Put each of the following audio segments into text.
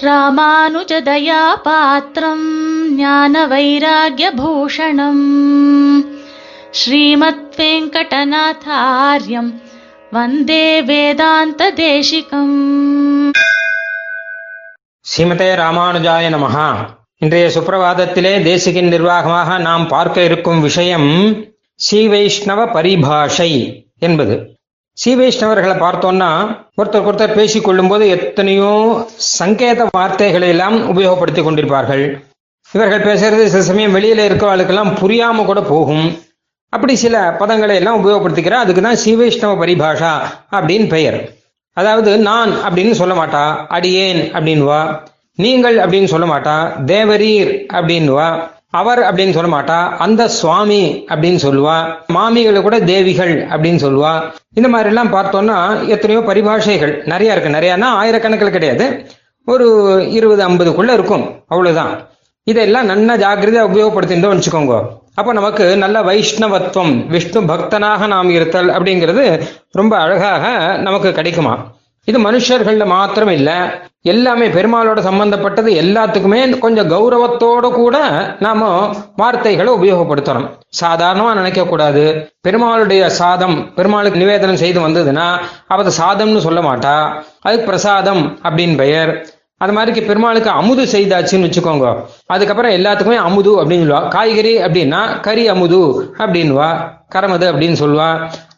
ராமானுஜதயாபாத்திரம் ஞான வைராகியபூஷணம் ஸ்ரீமத் வெங்கடநாதாரியம் வந்தே வேதாந்த தேசிகம் ஸ்ரீமதே ராமானுஜாய நமஹா. இன்றைய சுப்பிரவாதத்திலே தேசிகின் நிர்வாகமாக நாம் பார்க்க இருக்கும் விஷயம் ஸ்ரீ வைஷ்ணவ பரிபாஷை என்பது. ஸ்ரீ வைஷ்ணவர்களை பார்த்தோம்னா ஒருத்தர் ஒருத்தர் பேசிக் கொள்ளும்போது எத்தனையோ சங்கேத வார்த்தைகளை எல்லாம் உபயோகப்படுத்திக் கொண்டிருப்பார்கள். இவர்கள் பேசுறது சில சமயம் வெளியில இருக்கிறவர்களுக்கெல்லாம் புரியாம கூட போகும். அப்படி சில பதங்களை எல்லாம் உபயோகப்படுத்திக்கிறா அதுக்கு தான் ஸ்ரீ வைஷ்ணவ பரிபாஷா அப்படின்னு பெயர். அதாவது நான் அப்படின்னு சொல்ல மாட்டா அடியேன் அப்படின்வா நீங்கள் அப்படின்னு சொல்ல மாட்டா தேவரீர் அப்படின்வா அவர் அப்படின்னு சொல்ல மாட்டா. அந்த சுவாமி அப்படின்னு சொல்லுவா. மாமிகளை கூட தேவிகள் அப்படின்னு சொல்லுவா. இந்த மாதிரி எல்லாம் பார்த்தோம்னா எத்தனையோ பரிபாஷைகள் நிறைய இருக்கு. நிறையனா ஆயிரக்கணக்கில் கிடையாது. ஒரு இருபது ஐம்பதுக்குள்ள இருக்கும். அவ்வளவுதான். இதெல்லாம் நல்ல ஜாக்கிரதையா உபயோகப்படுத்திருந்தோம் வச்சுக்கோங்க. அப்போ நமக்கு நல்ல வைஷ்ணவத்துவம் விஷ்ணு பக்தனாக நாம் இருத்தல் அப்படிங்கிறது ரொம்ப அழகாக நமக்கு கிடைக்குமா? இது மனுஷர்கள்ல மாத்திரம் இல்லை எல்லாமே பெருமாளோட சம்பந்தப்பட்டது எல்லாத்துக்குமே கொஞ்சம் கௌரவத்தோட கூட நாம வார்த்தைகளை உபயோகப்படுத்தணும். சாதாரணமா நினைக்க கூடாது. பெருமாளுடைய சாதம் பெருமாளுக்கு நிவேதனம் செய்து வந்ததுன்னா அவத சாதம்னு சொல்ல மாட்டா. அதுக்கு பிரசாதம் அப்படின்னு பெயர். அது மாதிரிக்கு பெருமாளுக்கு அமுது செய்தாச்சுன்னு வச்சுக்கோங்க. அதுக்கப்புறம் எல்லாத்துக்குமே அமுது அப்படின்னு சொல்லுவா. காய்கறி அப்படின்னா கறி அமுது அப்படின்வா கரமது அப்படின்னு சொல்லுவா.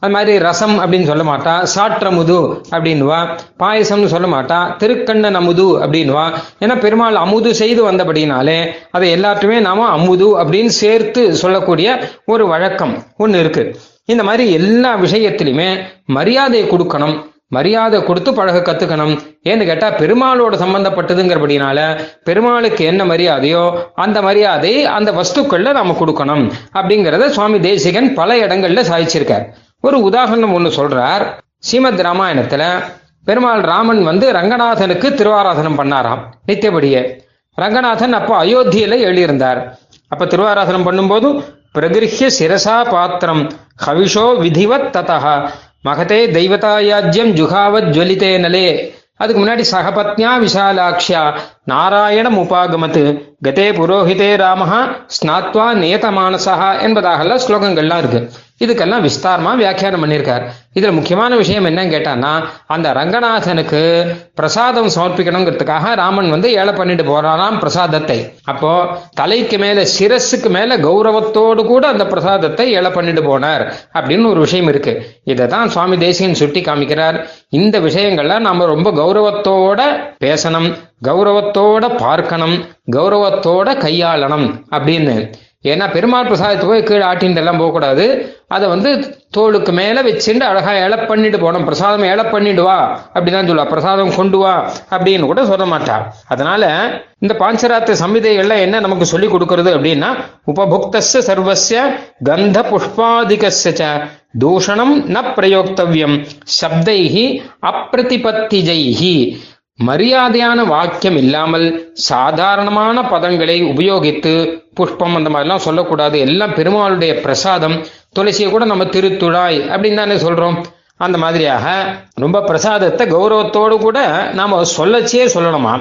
அது மாதிரி ரசம் அப்படின்னு சொல்ல மாட்டா. சாற்றமுது அப்படின்வா பாயசம்னு சொல்ல மாட்டா. திருக்கண்ணன் அமுது அப்படின்வா ஏன்னா பெருமாள் அமுது செய்து வந்தபடினாலே அதை எல்லாத்துமே நாம அமுது அப்படின்னு சேர்த்து சொல்லக்கூடிய ஒரு வழக்கம் ஒன்று இருக்கு. இந்த மாதிரி எல்லா விஷயத்திலுமே மரியாதை கொடுக்கணும். மரியாதை கொடுத்து பழக கத்துக்கணும். ஏன்னு கேட்டா பெருமாளோட சம்பந்தப்பட்டதுங்கிறபடினால பெருமாளுக்கு என்ன மரியாதையோ அந்த மரியாதை அந்த வஸ்துக்கள்ல நாம கொடுக்கணும். அப்படிங்கிறத சுவாமி தேசிகன் பல இடங்கள்ல சாதிச்சிருக்கார். ஒரு உதாரணம் ஒண்ணு சொல்றார். ஸ்ரீமத் ராமாயணத்துல பெருமாள் ராமன் வந்து ரங்கநாதனுக்கு திருவாராதனம் பண்ணாராம். நித்தியபடியே. ரங்கநாதன் அப்போ அயோத்தியில எழுதியிருந்தார். அப்ப திருவாராதனம் பண்ணும்போது பிரகிருஹ்ய சிரசா பாத்திரம் ஹவிஷோ விதிவத் ததா மகதே தெய்வதாயாஜ்யம் ஜுகாவத் ஜுவலிதே நலே. அதுக்கு முன்னாடி சகபத்னியா விஷாலாக்ஷியா. நாராயணம் உபாகமத்து. கதே புரோஹிதே ராமஹா ஸ்நாத்வா நியதமானசா என்பதாகலாம் ஸ்லோகங்கள்லாம் இருக்கு. இதுக்கெல்லாம் விஸ்தாரமா வியாக்கியானம் பண்ணியிருக்கார். இதுல முக்கியமான விஷயம் என்னன்னு கேட்டான்னா அந்த ரங்கநாதனுக்கு பிரசாதம் சமர்ப்பிக்கணுங்கிறதுக்காக ராமன் வந்து ஏழை பண்ணிட்டு போறாராம் பிரசாதத்தை. அப்போ தலைக்கு மேல சிரஸுக்கு மேல கௌரவத்தோடு கூட அந்த பிரசாதத்தை ஏழை பண்ணிட்டு போனார் அப்படின்னு ஒரு விஷயம் இருக்கு. இதை தான் சுவாமி தேசியன் சுட்டி காமிக்கிறார். இந்த விஷயங்கள்லாம் நாம ரொம்ப கௌரவத்தோட பேசணும் கௌரவத்தோட பார்க்கணும் கௌரவத்தோட கையாளணும் அப்படின்னு. ஏன்னா பெருமாள் பிரசாதத்தை போய் கீழே ஆட்டின்னு எல்லாம் போகக்கூடாது. அதை வந்து தோளுக்கு மேல வச்சுட்டு அழகா இலை பண்ணிட்டு போனோம் பிரசாதம் இலை பண்ணிட்டு வா அப்படிதான் சொல்லுவா. பிரசாதம் கொண்டு வா அப்படின்னு கூட சொல்ல மாட்டார் அதனால இந்த பாஞ்சராத்திர சம்விதைகள்ல என்ன நமக்கு சொல்லி கொடுக்கறது அப்படின்னா உபபுக்தஸ்ய சர்வஸ்ய கந்த புஷ்பாதிகஸ்ய தூஷணம் ந பிரயோக்தவியம் சப்தைஹி அப்பிரதிபத்திஜைஹி. மரியாதையான வாக்கியம் இல்லாமல் சாதாரணமான பதங்களை உபயோகித்து புஷ்பம் அந்த மாதிரிலாம் சொல்லக்கூடாது. எல்லாம் பெருமாளுடைய பிரசாதம். துளசியை கூட நம்ம திருத்துழாய் அப்படின்னு தானே சொல்றோம். அந்த மாதிரியாக ரொம்ப பிரசாதத்தை கௌரவத்தோடு கூட நாம சொல்லச்சே சொல்லணுமா?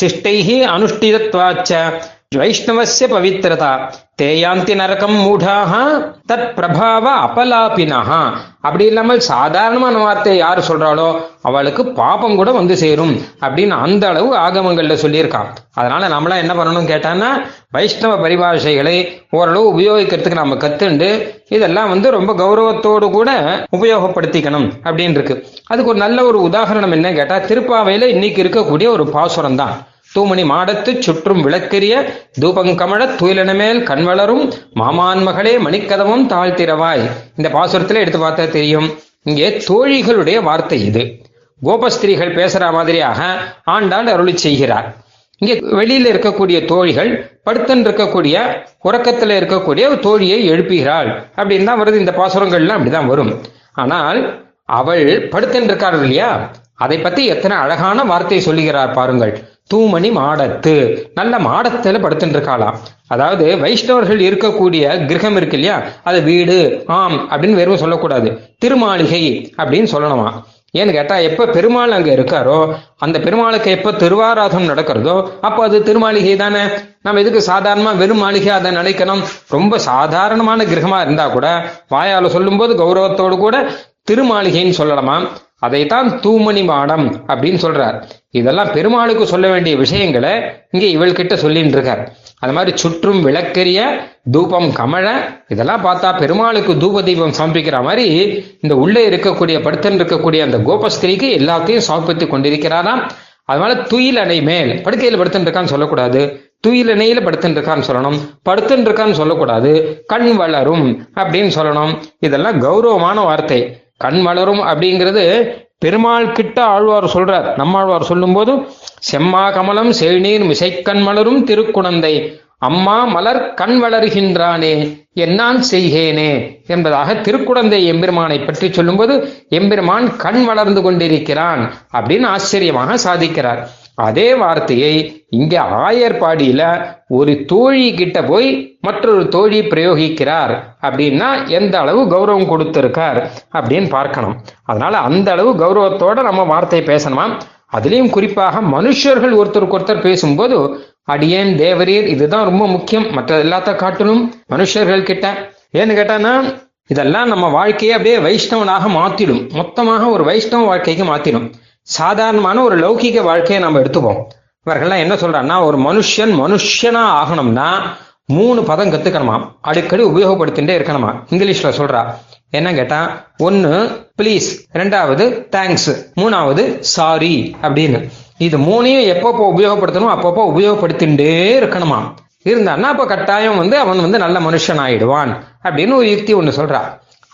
சிஷ்டைஹி அனுஷ்டிதத்வாச்ச வைஷ்ணவசிய பவித்திரதா. தேயாந்தி நரகம் மூடாக தத் பிரபாவ அபலாபினஹா. அப்படி இல்லாமல் சாதாரணமான வார்த்தை யார் சொல்றாளோ அவளுக்கு பாப்பம் கூட வந்து சேரும் அப்படின்னு அந்த அளவு ஆகமங்கள்ல சொல்லியிருக்கான் அதனால நம்மளாம் என்ன பண்ணணும் கேட்டான்னா வைஷ்ணவ பரிபாஷைகளை ஓரளவு உபயோகிக்கிறதுக்கு நம்ம கத்துண்டு இதெல்லாம் வந்து ரொம்ப கௌரவத்தோடு கூட உபயோகப்படுத்திக்கணும் அப்படின்னு இருக்கு. அதுக்கு ஒரு நல்ல ஒரு உதாரணம் என்ன கேட்டா திருப்பாவையில இன்னைக்கு இருக்கக்கூடிய ஒரு பாசுரம் தான் தூமணி மாடத்து சுற்றும் விளக்கெரிய தூபங்கமழ துயிலனமேல் கண்வளரும் மாமான் மகளே மணிக்கதமும் தாழ்த்திரவாய் இந்த பாசுரத்துல எடுத்து பார்த்தா தெரியும். இங்கே தோழிகளுடைய வார்த்தை இது. கோபஸ்திரீகள் பேசுற மாதிரியாக ஆண்டாள் அருளி செய்கிறார். இங்கே வெளியில இருக்கக்கூடிய தோழிகள் படுத்தன் இருக்கக்கூடிய உறக்கத்துல இருக்கக்கூடிய ஒரு தோழியை எழுப்புகிறாள். அப்படின்னு தான் வருது. இந்த பாசுரங்கள்லாம் அப்படிதான் வரும். ஆனால் அவள் படுத்தன் இருக்கார் இல்லையா? அதை பத்தி எத்தனை அழகான வார்த்தை சொல்லுகிறார் பாருங்கள். தூமணி மாடத்து. நல்ல மாடத்துல படுத்துட்டு இருக்காளாம் அதாவது வைஷ்ணவர்கள் இருக்கக்கூடிய கிரகம் இருக்கு இல்லையா? அது வீடு ஆம் அப்படின்னு வெறும் சொல்லக்கூடாது. திருமாளிகை அப்படின்னு சொல்லணுமா? ஏன்னு கேட்டா எப்ப பெருமாள் அங்க இருக்காரோ அந்த பெருமாளுக்கு எப்ப திருவாராதம் நடக்கிறதோ அப்ப அது திருமாளிகை தானே. நம்ம எதுக்கு சாதாரணமா வெறும் மாளிகை அதை நினைக்கணும்? ரொம்ப சாதாரணமான கிரகமா இருந்தா கூட வாயால சொல்லும் போது கௌரவத்தோடு கூட திருமாளிகைன்னு சொல்லலாமா? அதைத்தான் தூமணி மாடம் அப்படின்னு சொல்றார். இதெல்லாம் பெருமாளுக்கு சொல்ல வேண்டிய விஷயங்களை இங்க இவள்கிட்ட சொல்லிட்டு இருக்கார் அது மாதிரி சுற்றும் விளக்கெரிய தூபம் கமழ இதெல்லாம் பார்த்தா பெருமாளுக்கு தூப தீபம் சமர்ப்பிக்கிற மாதிரி இந்த உள்ளே இருக்கக்கூடிய படுத்தன் இருக்கக்கூடிய அந்த கோபஸ்திரிக்கு எல்லாத்தையும் சமர்ப்பித்து கொண்டிருக்கிறாராம். அதனால துயில் அணை மேல் படுக்கையில் படுத்துட்டு இருக்கான்னு சொல்லக்கூடாது. துயில் அணையில படுத்துட்டு இருக்கான்னு சொல்லணும். படுத்துட்டு இருக்கான்னு சொல்லக்கூடாது. கண் வளரும் அப்படின்னு சொல்லணும். இதெல்லாம் கௌரவமான வார்த்தை. கண் வளரும் அப்படிங்கிறது பெருமாள் கிட்ட ஆழ்வார் சொல்றார். நம்மாழ்வார் சொல்லும்போது செம்மா கமலம் செழுநீர் மிசைக்கண் மலரும் திருக்குணந்தை அம்மா மலர் கண் வளர்கின்றானே என்னான் செய்கேனே என்பதாக திருக்குழந்தை எம்பெருமானை பற்றி சொல்லும்போது எம்பெருமான் கண் வளர்ந்து கொண்டிருக்கிறான் அப்படின்னு ஆச்சரியமாக சாதிக்கிறார். அதே வார்த்தையை இங்க ஆயர்பாடியில ஒரு தோழி கிட்ட போய் மற்றொரு தோழி பிரயோகிக்கிறார் அப்படின்னா எந்த அளவு கௌரவம் கொடுத்திருக்கார் அப்படின்னு பார்க்கணும். அதனால அந்த அளவு கௌரவத்தோட நம்ம வார்த்தை பேசணுமா? அதுலயும் குறிப்பாக மனுஷர்கள் ஒருத்தருக்கு ஒருத்தர் பேசும்போது அடியேன் தேவரீர் இதுதான் ரொம்ப முக்கியம். மற்ற எல்லாத்த காட்டிலும் மனுஷர்கள் கிட்ட. ஏன்னு கேட்டானா இதெல்லாம் நம்ம வாழ்க்கையை அப்படியே வைஷ்ணவனாக மாத்திடும். மொத்தமாக ஒரு வைஷ்ணவ வாழ்க்கைக்கு மாத்திடும். சாதாரணமான ஒரு லௌகிக வாழ்க்கையை நம்ம எடுத்துப்போம். இவர்கள்லாம் என்ன சொல்றாங்கன்னா ஒரு மனுஷன் மனுஷனா ஆகணும்னா மூணு பதம் கத்துக்கணுமா? அடிக்கடி உபயோகப்படுத்திட்டே இருக்கணுமா? இங்கிலீஷ்ல சொல்றா. என்ன கேட்டா ஒன்னு ப்ளீஸ் ரெண்டாவது தேங்க்ஸ் மூணாவது சாரி அப்படின்னு. இது மூணையும் எப்பப்போ உபயோகப்படுத்தணும் அப்பப்போ உபயோகப்படுத்திட்டே இருக்கணுமா? இருந்தான்னா அப்ப கட்டாயம் வந்து அவன் வந்து நல்ல மனுஷன் ஆயிடுவான் அப்படின்னு ஒரு யுக்தி ஒண்ணு சொல்றா.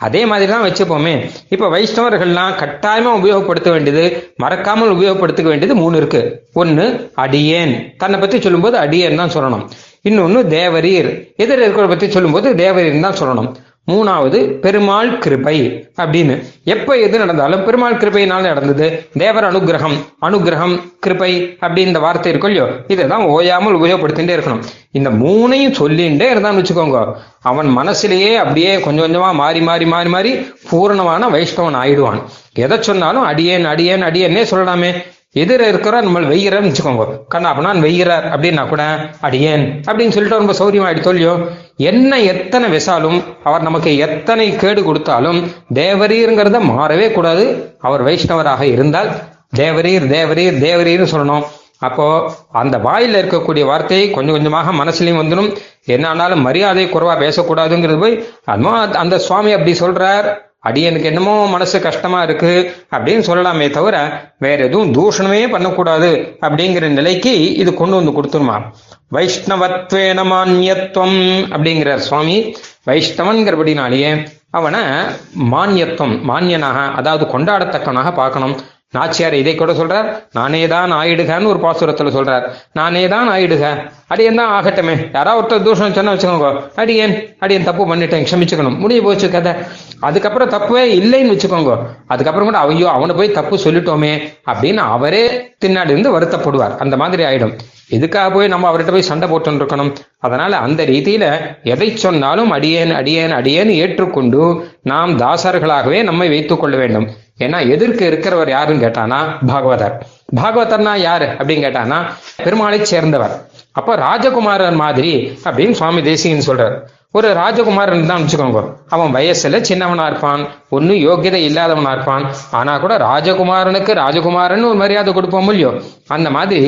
அதே மாதிரி தான் வச்சுப்போமே. இப்ப வைஷ்ணவர்கள்லாம் கட்டாயமா உபயோகப்படுத்த வேண்டியது மறக்காமல் உபயோகப்படுத்திக்க வேண்டியது மூணு இருக்கு. ஒன்னு அடியேன். தன்னை பத்தி சொல்லும்போது அடியேன் தான் சொல்லணும். இன்னொன்னு தேவரீர். எதிர் இருக்கிற பத்தி சொல்லும்போது தேவரீர் தான் சொல்லணும். மூணாவது பெருமாள் கிருபை அப்படின்னு. எப்ப எது நடந்தாலும் பெருமாள் கிருபையினால நடந்தது. தேவர் அனுகிரகம் அனுகிரகம் கிருபை அப்படி இந்த வார்த்தை இருக்கும் இல்லையோ? இதை தான் ஓயாமல் உபயோகப்படுத்திட்டே இருக்கணும். இந்த மூணையும் சொல்லிண்டே இருந்தான்னு வச்சுக்கோங்க. அவன் மனசுலயே அப்படியே கொஞ்சம் கொஞ்சமா மாறி மாறி மாறி மாறி பூரணமான வைஷ்ணவன் ஆயிடுவான். எதை சொன்னாலும் அடியேன் அடியேன் அடியேன்னே சொல்லலாமே. எதிர இருக்கிற நம்ம வெய்கிறார்னு வச்சுக்கோங்க. கண்ணா அப்படின்னா வெய்கிறார் அப்படின்னா கூட அடியேன் அப்படின்னு சொல்லிட்டு ரொம்ப சௌரியமாயிட்டு தோல்வியோ? என்ன எத்தனை விசாலும் அவர் நமக்கு எத்தனை கேடு கொடுத்தாலும் தேவரீருங்கிறத மாறவே கூடாது. அவர் வைஷ்ணவராக இருந்தால் தேவரீர் தேவரீர் தேவரீர்னு சொல்லணும். அப்போ அந்த வாயில இருக்கக்கூடிய வார்த்தையை கொஞ்சம் கொஞ்சமாக மனசுலையும் வந்துடும். என்ன ஆனாலும் மரியாதை குறைவா பேசக்கூடாதுங்கிறது போய் அதுமோ அந்த சுவாமி அப்படி சொல்றார். அடியனுக்கு என்னமோ மனசு கஷ்டமா இருக்கு அப்படின்னு சொல்லலாமே தவிர வேற எதுவும் தூஷணமே பண்ணக்கூடாது அப்படிங்கிற நிலைக்கு இது கொண்டு வந்து கொடுத்துருமா? வைஷ்ணவத்வேன மானியத்துவம் அப்படிங்கிறார் சுவாமி. வைஷ்ணவன்கிறபடினாலேயே அவனை மானியத்துவம் மானியனாக அதாவது கொண்டாடத்தக்கனாக பார்க்கணும். நாச்சியார் இதை கூட சொல்றார் நானே தான் ஆயிடுகன்னு ஒரு பாசுரத்துல சொல்றார். நானே தான் ஆயிடுக. அடியன் தான் ஆகட்டுமே. யாராவது ஒருத்தர் தூஷம் சொன்னா வச்சுக்கோங்க. அடியேன் அடியன் தப்பு பண்ணிட்டேன். க்ஷமிச்சுக்கணும். முடிய போச்சு கதை. அதுக்கப்புறம் தப்புவே இல்லைன்னு வச்சுக்கோங்க. அதுக்கப்புறம் கூட ஐயோ அவனை போய் தப்பு சொல்லிட்டோமே அப்படின்னு அவரே பின்னாடி இருந்து வருத்தப்படுவார். அந்த மாதிரி ஆயிடும். எதுக்காக போய் நம்ம அவர்கிட்ட போய் சண்டை போட்டு இருக்கணும் அதனால அந்த ரீதியில எதை சொன்னாலும் அடியேன் அடியேன் அடியேன் ஏற்றுக்கொண்டு நாம் தாசர்களாகவே நம்மை வைத்துக் கொள்ள வேண்டும். ஏன்னா எதிர்க்கு இருக்கிறவர் யாருன்னு கேட்டானா பாகவதர். பாகவதர்னா யாரு அப்படின்னு கேட்டானா பெருமாளை சேர்ந்தவர். அப்போ ராஜகுமாரன் மாதிரி அப்படின்னு சுவாமி தேசிகன் சொல்றார். ஒரு ராஜகுமாரன் தான் வச்சுக்கோங்க. அவன் வயசுல சின்னவனா இருப்பான் ஒன்னும் யோக்கியதை இல்லாதவனா இருப்பான். ஆனா கூட ராஜகுமாரனுக்கு ராஜகுமாரன் ஒரு மரியாதை கொடுப்போம் இல்லையோ? அந்த மாதிரி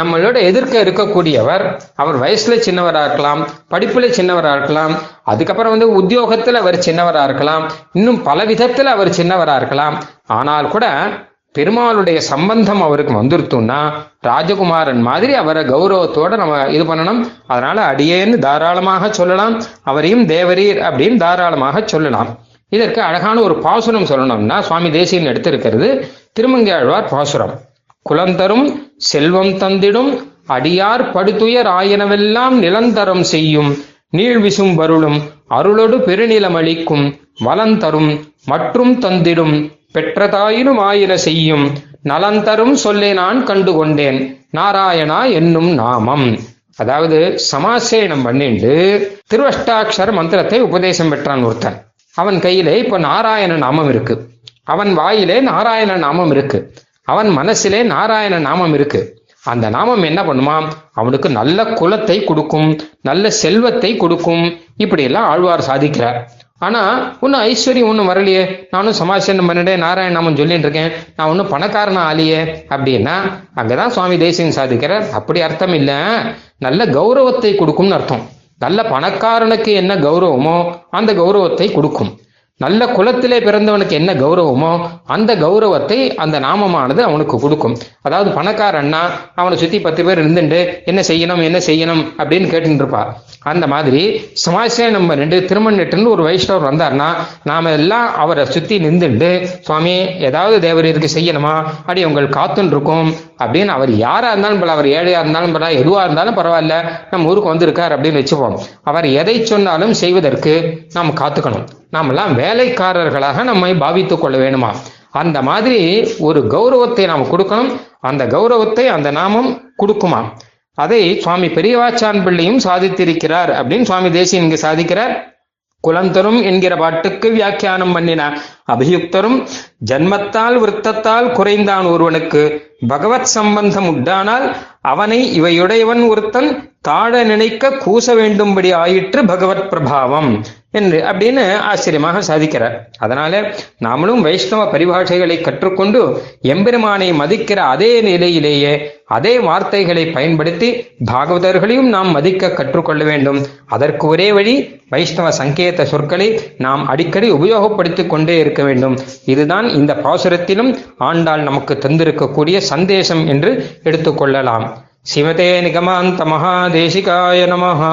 நம்மளோட எதிர்க்க இருக்கக்கூடியவர் அவர் வயசுல சின்னவரா இருக்கலாம் படிப்புல சின்னவரா இருக்கலாம் அதுக்கப்புறம் வந்து உத்தியோகத்துல அவர் சின்னவரா இருக்கலாம் இன்னும் பல விதத்துல அவர் சின்னவரா இருக்கலாம். ஆனால் கூட பெருமாளுடைய சம்பந்தம் அவருக்கு வந்துருத்தோம்னா ராஜகுமாரன் மாதிரி அவரை கௌரவத்தோட நம்ம இது பண்ணணும். அதனால அடியேன்னு தாராளமாக சொல்லலாம். அவரையும் தேவரீர் அப்படின்னு தாராளமாக சொல்லலாம். இதற்கு அழகான ஒரு பாசுரம் சொல்லணும்னா சுவாமி தேசியன் எடுத்திருக்கிறது. திருமங்கையாழ்வார் பாசுரம். குலந்தரும் செல்வம் தந்திடும் அடியார் படுத்துயர் ஆயனவெல்லாம் நிலந்தரம் செய்யும் நீழ்விசும் வருளும் அருளொடு பெருநிலம் அளிக்கும் வலம் வலந்தரும் மற்றும் தந்திடும் பெற்றதாயினும் ஆயின செய்யும். நலந்தரும் சொல்லை நான் கண்டு கொண்டேன் நாராயணா என்னும் நாமம். அதாவது சமாசேனம் பண்ணிண்டு திருவஷ்டாட்சர மந்திரத்தை உபதேசம் பெற்றான் ஒருத்தன். அவன் கையிலே இப்ப நாராயண நாமம் இருக்கு. அவன் வாயிலே நாராயண நாமம் இருக்கு. அவன் மனசிலே நாராயண நாமம் இருக்கு. அந்த நாமம் என்ன பண்ணுமா? அவனுக்கு நல்ல குலத்தை கொடுக்கும் நல்ல செல்வத்தை கொடுக்கும். இப்படி எல்லாம் ஆழ்வார் சாதிக்கிறார். ஆனா ஒன்னும் ஐஸ்வர்யம் ஒன்றும் வரலையே. நானும் சமாசனம் பண்ணிட்டே நாராயண நாமம் சொல்லிட்டு இருக்கேன். நான் ஒன்றும் பணக்காரனா ஆலியே அப்படின்னா அங்கதான் சுவாமி தேசியம் சாதிக்கிறார். அப்படி அர்த்தம் இல்ல. நல்ல கௌரவத்தை கொடுக்கும்னு அர்த்தம். நல்ல பணக்காரனுக்கு என்ன கௌரவமோ அந்த கௌரவத்தை கொடுக்கும். நல்ல குலத்திலே பிறந்தவனுக்கு என்ன கௌரவமோ அந்த கௌரவத்தை அந்த நாமமானது அவனுக்கு கொடுக்கும். அதாவது பணக்காரன்னா அவனை சுத்தி பத்து பேர் இருந்துட்டு என்ன செய்யணும் என்ன செய்யணும் அப்படின்னு கேட்டுட்டு இருப்பா. அந்த மாதிரி சமாசேனம் ரெண்டு திருமணட்டுன்னு ஒரு வைஷ்ணவர் வந்தார்னா நாம எல்லாம் அவரை சுத்தி நின்றுண்டு சுவாமி ஏதாவது தேவரீருக்கு செய்யணுமா? அப்படி உங்கள் காத்துன்னு இருக்கும் அப்படின்னு அவர் யாரா இருந்தாலும் பல அவர் ஏழையா இருந்தாலும் பல எதுவா இருந்தாலும் பரவாயில்ல நம்ம ஊருக்கு வந்திருக்கார் அப்படின்னு வச்சுப்போம். அவர் எதை சொன்னாலும் செய்வதற்கு நாம் காத்துக்கணும். நாமெல்லாம் வேலைக்காரர்களாக நம்மை பாவித்துக் கொள்ள வேணுமா? அந்த மாதிரி ஒரு கௌரவத்தை நாம் கொடுக்கணும். அந்த கௌரவத்தை அந்த நாமம் கொடுக்குமா? அதை சுவாமி பெரியவாச்சான் பிள்ளையும் சாதித்திருக்கிறார். அப்படின்னு சுவாமி தேசியன் இங்கு சாதிக்கிறார். குலந்தரும் என்கிற பாட்டுக்கு வியாக்கியானம் பண்ணின அபியுக்தரும் ஜன்மத்தால் விருத்தத்தால் குறைந்தான் ஒருவனுக்கு. பகவத் சம்பந்தம் உண்டானால் அவனை இவையுடையவன் ஒருத்தன் தாழ நினைக்க கூச வேண்டும்படி ஆயிற்று பகவத் பிரபாவம். என்று அப்படின்னு ஆச்சரியமாக சாதிக்கிறார். அதனால நாமளும் வைஷ்ணவ பரிபாஷைகளை கற்றுக்கொண்டு எம்பெருமானை மதிக்கிற அதே நிலையிலேயே அதே வார்த்தைகளை பயன்படுத்தி பாகவதர்களையும் நாம் மதிக்க கற்றுக்கொள்ள வேண்டும். அதற்கு ஒரே வழி வைஷ்ணவ சங்கேத சொற்களை நாம் அடிக்கடி உபயோகப்படுத்திக் கொண்டே இருக்க வேண்டும். இதுதான் இந்த பாசுரத்திலும் ஆண்டாள் நமக்கு தந்திருக்கக்கூடிய சந்தேசம் என்று எடுத்துக்கொள்ளலாம் சிவதே நிகமாந்த மகாதேசிகாய நமஹா.